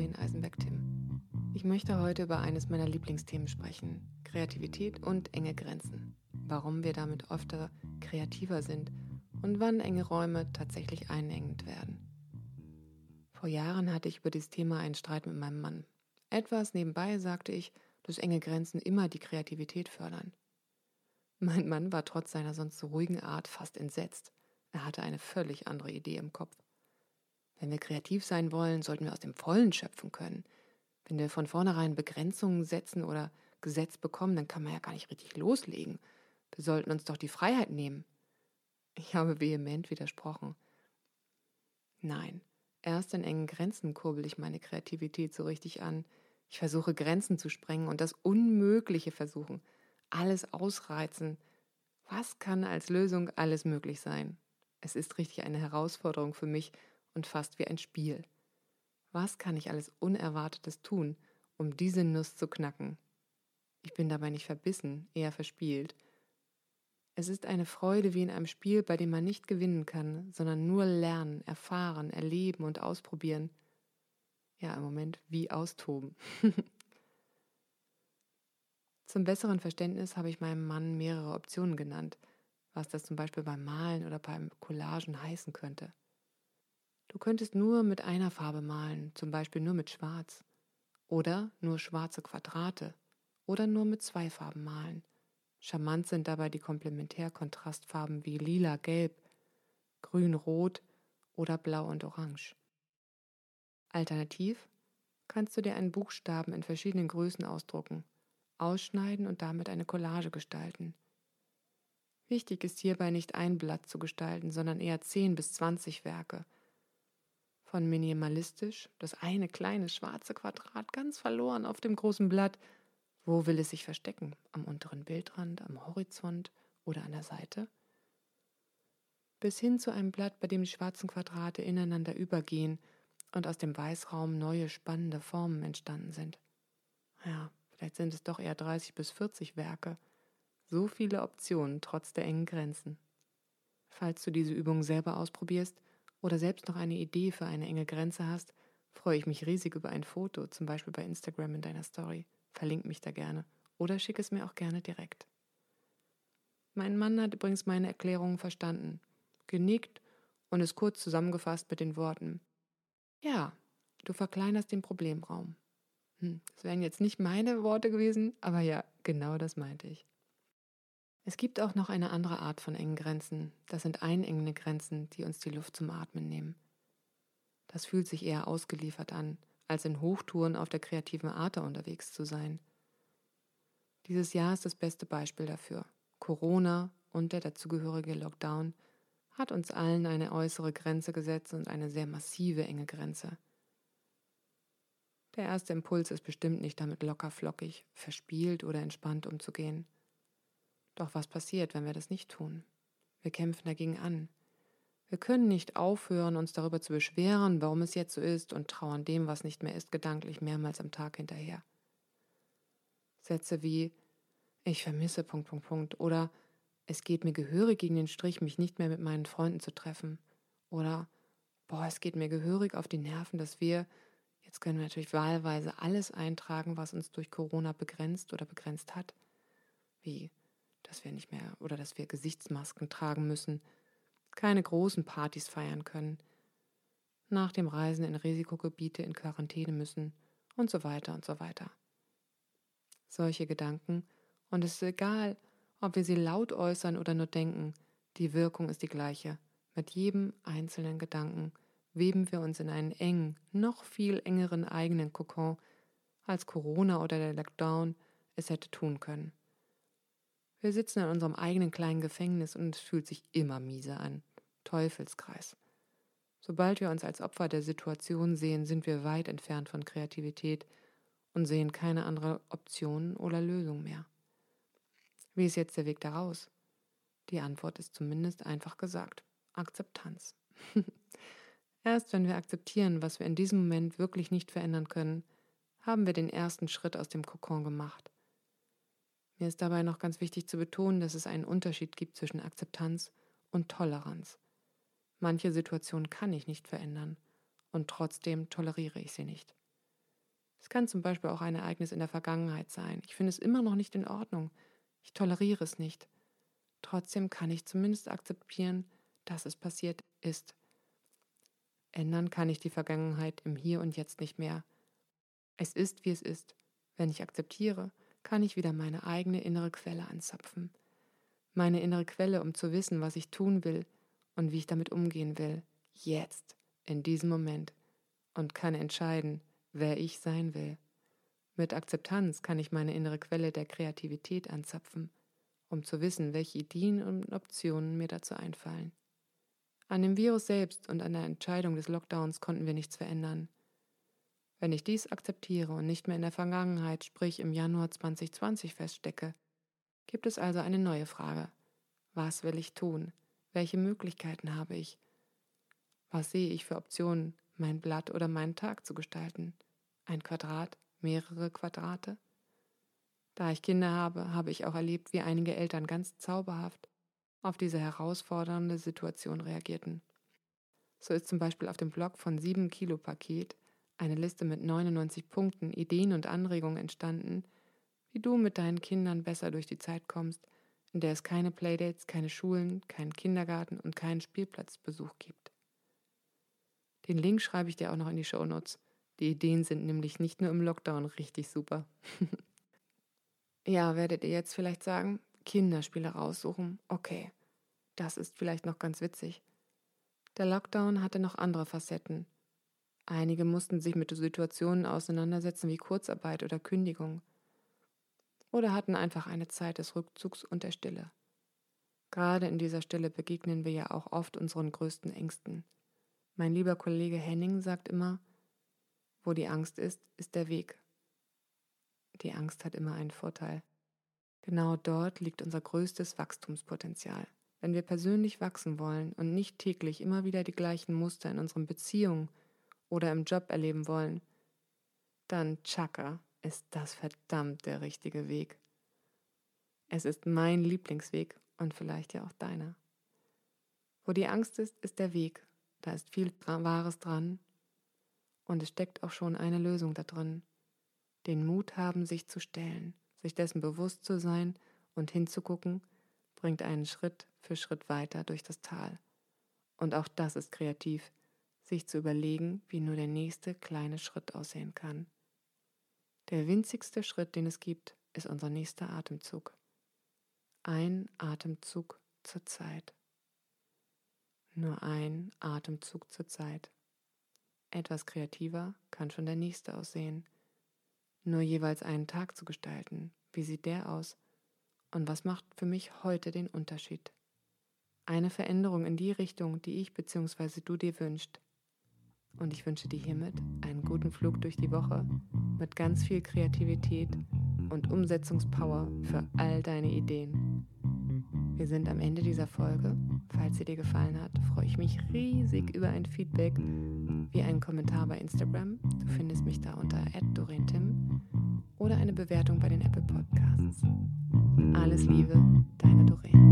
Doreen Eisenberg-Tim. Ich möchte heute über eines meiner Lieblingsthemen sprechen: Kreativität und enge Grenzen. Warum wir damit öfter kreativer sind und wann enge Räume tatsächlich einengend werden. Vor Jahren hatte ich über dieses Thema einen Streit mit meinem Mann. Etwas nebenbei sagte ich, dass enge Grenzen immer die Kreativität fördern. Mein Mann war trotz seiner sonst so ruhigen Art fast entsetzt. Er hatte eine völlig andere Idee im Kopf. Wenn wir kreativ sein wollen, sollten wir aus dem Vollen schöpfen können. Wenn wir von vornherein Begrenzungen setzen oder Gesetz bekommen, dann kann man ja gar nicht richtig loslegen. Wir sollten uns doch die Freiheit nehmen. Ich habe vehement widersprochen. Nein, erst in engen Grenzen kurbel ich meine Kreativität so richtig an. Ich versuche Grenzen zu sprengen und das Unmögliche versuchen. Alles ausreizen. Was kann als Lösung alles möglich sein? Es ist richtig eine Herausforderung für mich und fast wie ein Spiel. Was kann ich alles Unerwartetes tun, um diese Nuss zu knacken? Ich bin dabei nicht verbissen, eher verspielt. Es ist eine Freude wie in einem Spiel, bei dem man nicht gewinnen kann, sondern nur lernen, erfahren, erleben und ausprobieren. Ja, im Moment wie austoben. Zum besseren Verständnis habe ich meinem Mann mehrere Optionen genannt – was das zum Beispiel beim Malen oder beim Collagen heißen könnte. Du könntest nur mit einer Farbe malen, zum Beispiel nur mit Schwarz, oder nur schwarze Quadrate, oder nur mit zwei Farben malen. Charmant sind dabei die Komplementärkontrastfarben wie lila, gelb, grün, rot oder blau und orange. Alternativ kannst du dir einen Buchstaben in verschiedenen Größen ausdrucken, ausschneiden und damit eine Collage gestalten – Wichtig ist hierbei nicht ein Blatt zu gestalten, sondern eher 10 bis 20 Werke. Von minimalistisch, das eine kleine schwarze Quadrat ganz verloren auf dem großen Blatt. Wo will es sich verstecken? Am unteren Bildrand, am Horizont oder an der Seite? Bis hin zu einem Blatt, bei dem die schwarzen Quadrate ineinander übergehen und aus dem Weißraum neue spannende Formen entstanden sind. Ja, vielleicht sind es doch eher 30 bis 40 Werke. So viele Optionen trotz der engen Grenzen. Falls du diese Übung selber ausprobierst oder selbst noch eine Idee für eine enge Grenze hast, freue ich mich riesig über ein Foto, zum Beispiel bei Instagram in deiner Story. Verlink mich da gerne oder schick es mir auch gerne direkt. Mein Mann hat übrigens meine Erklärungen verstanden, genickt und es kurz zusammengefasst mit den Worten: Ja, du verkleinerst den Problemraum. Hm, das wären jetzt nicht meine Worte gewesen, aber ja, genau das meinte ich. Es gibt auch noch eine andere Art von engen Grenzen. Das sind einengende Grenzen, die uns die Luft zum Atmen nehmen. Das fühlt sich eher ausgeliefert an, als in Hochtouren auf der kreativen Ader unterwegs zu sein. Dieses Jahr ist das beste Beispiel dafür. Corona und der dazugehörige Lockdown hat uns allen eine äußere Grenze gesetzt und eine sehr massive enge Grenze. Der erste Impuls ist bestimmt nicht damit locker flockig, verspielt oder entspannt umzugehen. Doch was passiert, wenn wir das nicht tun? Wir kämpfen dagegen an. Wir können nicht aufhören, uns darüber zu beschweren, warum es jetzt so ist und trauern dem, was nicht mehr ist, gedanklich mehrmals am Tag hinterher. Sätze wie ich vermisse Punkt, Punkt, Punkt oder es geht mir gehörig gegen den Strich, mich nicht mehr mit meinen Freunden zu treffen oder boah, es geht mir gehörig auf die Nerven, dass wir, jetzt können wir natürlich wahlweise alles eintragen, was uns durch Corona begrenzt oder begrenzt hat, wie dass wir nicht mehr oder dass wir Gesichtsmasken tragen müssen, keine großen Partys feiern können, nach dem Reisen in Risikogebiete in Quarantäne müssen und so weiter und so weiter. Solche Gedanken, und es ist egal, ob wir sie laut äußern oder nur denken, die Wirkung ist die gleiche. Mit jedem einzelnen Gedanken weben wir uns in einen engen, noch viel engeren eigenen Kokon, als Corona oder der Lockdown es hätte tun können. Wir sitzen in unserem eigenen kleinen Gefängnis und es fühlt sich immer mieser an. Teufelskreis. Sobald wir uns als Opfer der Situation sehen, sind wir weit entfernt von Kreativität und sehen keine andere Option oder Lösung mehr. Wie ist jetzt der Weg daraus? Die Antwort ist zumindest einfach gesagt. Akzeptanz. Erst wenn wir akzeptieren, was wir in diesem Moment wirklich nicht verändern können, haben wir den ersten Schritt aus dem Kokon gemacht. Mir ist dabei noch ganz wichtig zu betonen, dass es einen Unterschied gibt zwischen Akzeptanz und Toleranz. Manche Situationen kann ich nicht verändern und trotzdem toleriere ich sie nicht. Es kann zum Beispiel auch ein Ereignis in der Vergangenheit sein. Ich finde es immer noch nicht in Ordnung. Ich toleriere es nicht. Trotzdem kann ich zumindest akzeptieren, dass es passiert ist. Ändern kann ich die Vergangenheit im Hier und Jetzt nicht mehr. Es ist, wie es ist. Wenn ich akzeptiere, kann ich wieder meine eigene innere Quelle anzapfen. Meine innere Quelle, um zu wissen, was ich tun will und wie ich damit umgehen will. Jetzt, in diesem Moment. Und kann entscheiden, wer ich sein will. Mit Akzeptanz kann ich meine innere Quelle der Kreativität anzapfen, um zu wissen, welche Ideen und Optionen mir dazu einfallen. An dem Virus selbst und an der Entscheidung des Lockdowns konnten wir nichts verändern. Wenn ich dies akzeptiere und nicht mehr in der Vergangenheit, sprich im Januar 2020 feststecke, gibt es also eine neue Frage. Was will ich tun? Welche Möglichkeiten habe ich? Was sehe ich für Optionen, mein Blatt oder meinen Tag zu gestalten? Ein Quadrat, mehrere Quadrate? Da ich Kinder habe, habe ich auch erlebt, wie einige Eltern ganz zauberhaft auf diese herausfordernde Situation reagierten. So ist zum Beispiel auf dem Blog von 7 Kilo Paket eine Liste mit 99 Punkten, Ideen und Anregungen entstanden, wie du mit deinen Kindern besser durch die Zeit kommst, in der es keine Playdates, keine Schulen, keinen Kindergarten und keinen Spielplatzbesuch gibt. Den Link schreibe ich dir auch noch in die Show Notes. Die Ideen sind nämlich nicht nur im Lockdown richtig super. ja, werdet ihr jetzt vielleicht sagen, Kinderspiele raussuchen. Okay, das ist vielleicht noch ganz witzig. Der Lockdown hatte noch andere Facetten. Einige mussten sich mit Situationen auseinandersetzen wie Kurzarbeit oder Kündigung. Oder hatten einfach eine Zeit des Rückzugs und der Stille. Gerade in dieser Stille begegnen wir ja auch oft unseren größten Ängsten. Mein lieber Kollege Henning sagt immer, wo die Angst ist, ist der Weg. Die Angst hat immer einen Vorteil. Genau dort liegt unser größtes Wachstumspotenzial. Wenn wir persönlich wachsen wollen und nicht täglich immer wieder die gleichen Muster in unseren Beziehungen oder im Job erleben wollen, dann Chaka ist das verdammt der richtige Weg. Es ist mein Lieblingsweg und vielleicht ja auch deiner. Wo die Angst ist, ist der Weg. Da ist viel Wahres dran und es steckt auch schon eine Lösung da drin. Den Mut haben, sich zu stellen sich dessen bewusst zu sein und hinzugucken, bringt einen Schritt für Schritt weiter durch das Tal. Und auch das ist kreativ, sich zu überlegen, wie nur der nächste kleine Schritt aussehen kann. Der winzigste Schritt, den es gibt, ist unser nächster Atemzug. Ein Atemzug zur Zeit. Nur ein Atemzug zur Zeit. Etwas kreativer kann schon der nächste aussehen nur jeweils einen Tag zu gestalten. Wie sieht der aus? Und was macht für mich heute den Unterschied? Eine Veränderung in die Richtung, die ich bzw. du dir wünscht. Und ich wünsche dir hiermit einen guten Flug durch die Woche mit ganz viel Kreativität und Umsetzungspower für all deine Ideen. Wir sind am Ende dieser Folge. Falls sie dir gefallen hat, freue ich mich riesig über ein Feedback wie einen Kommentar bei Instagram. Du findest mich da unter @dorentim oder eine Bewertung bei den Apple Podcasts. Alles Liebe, deine Doreen.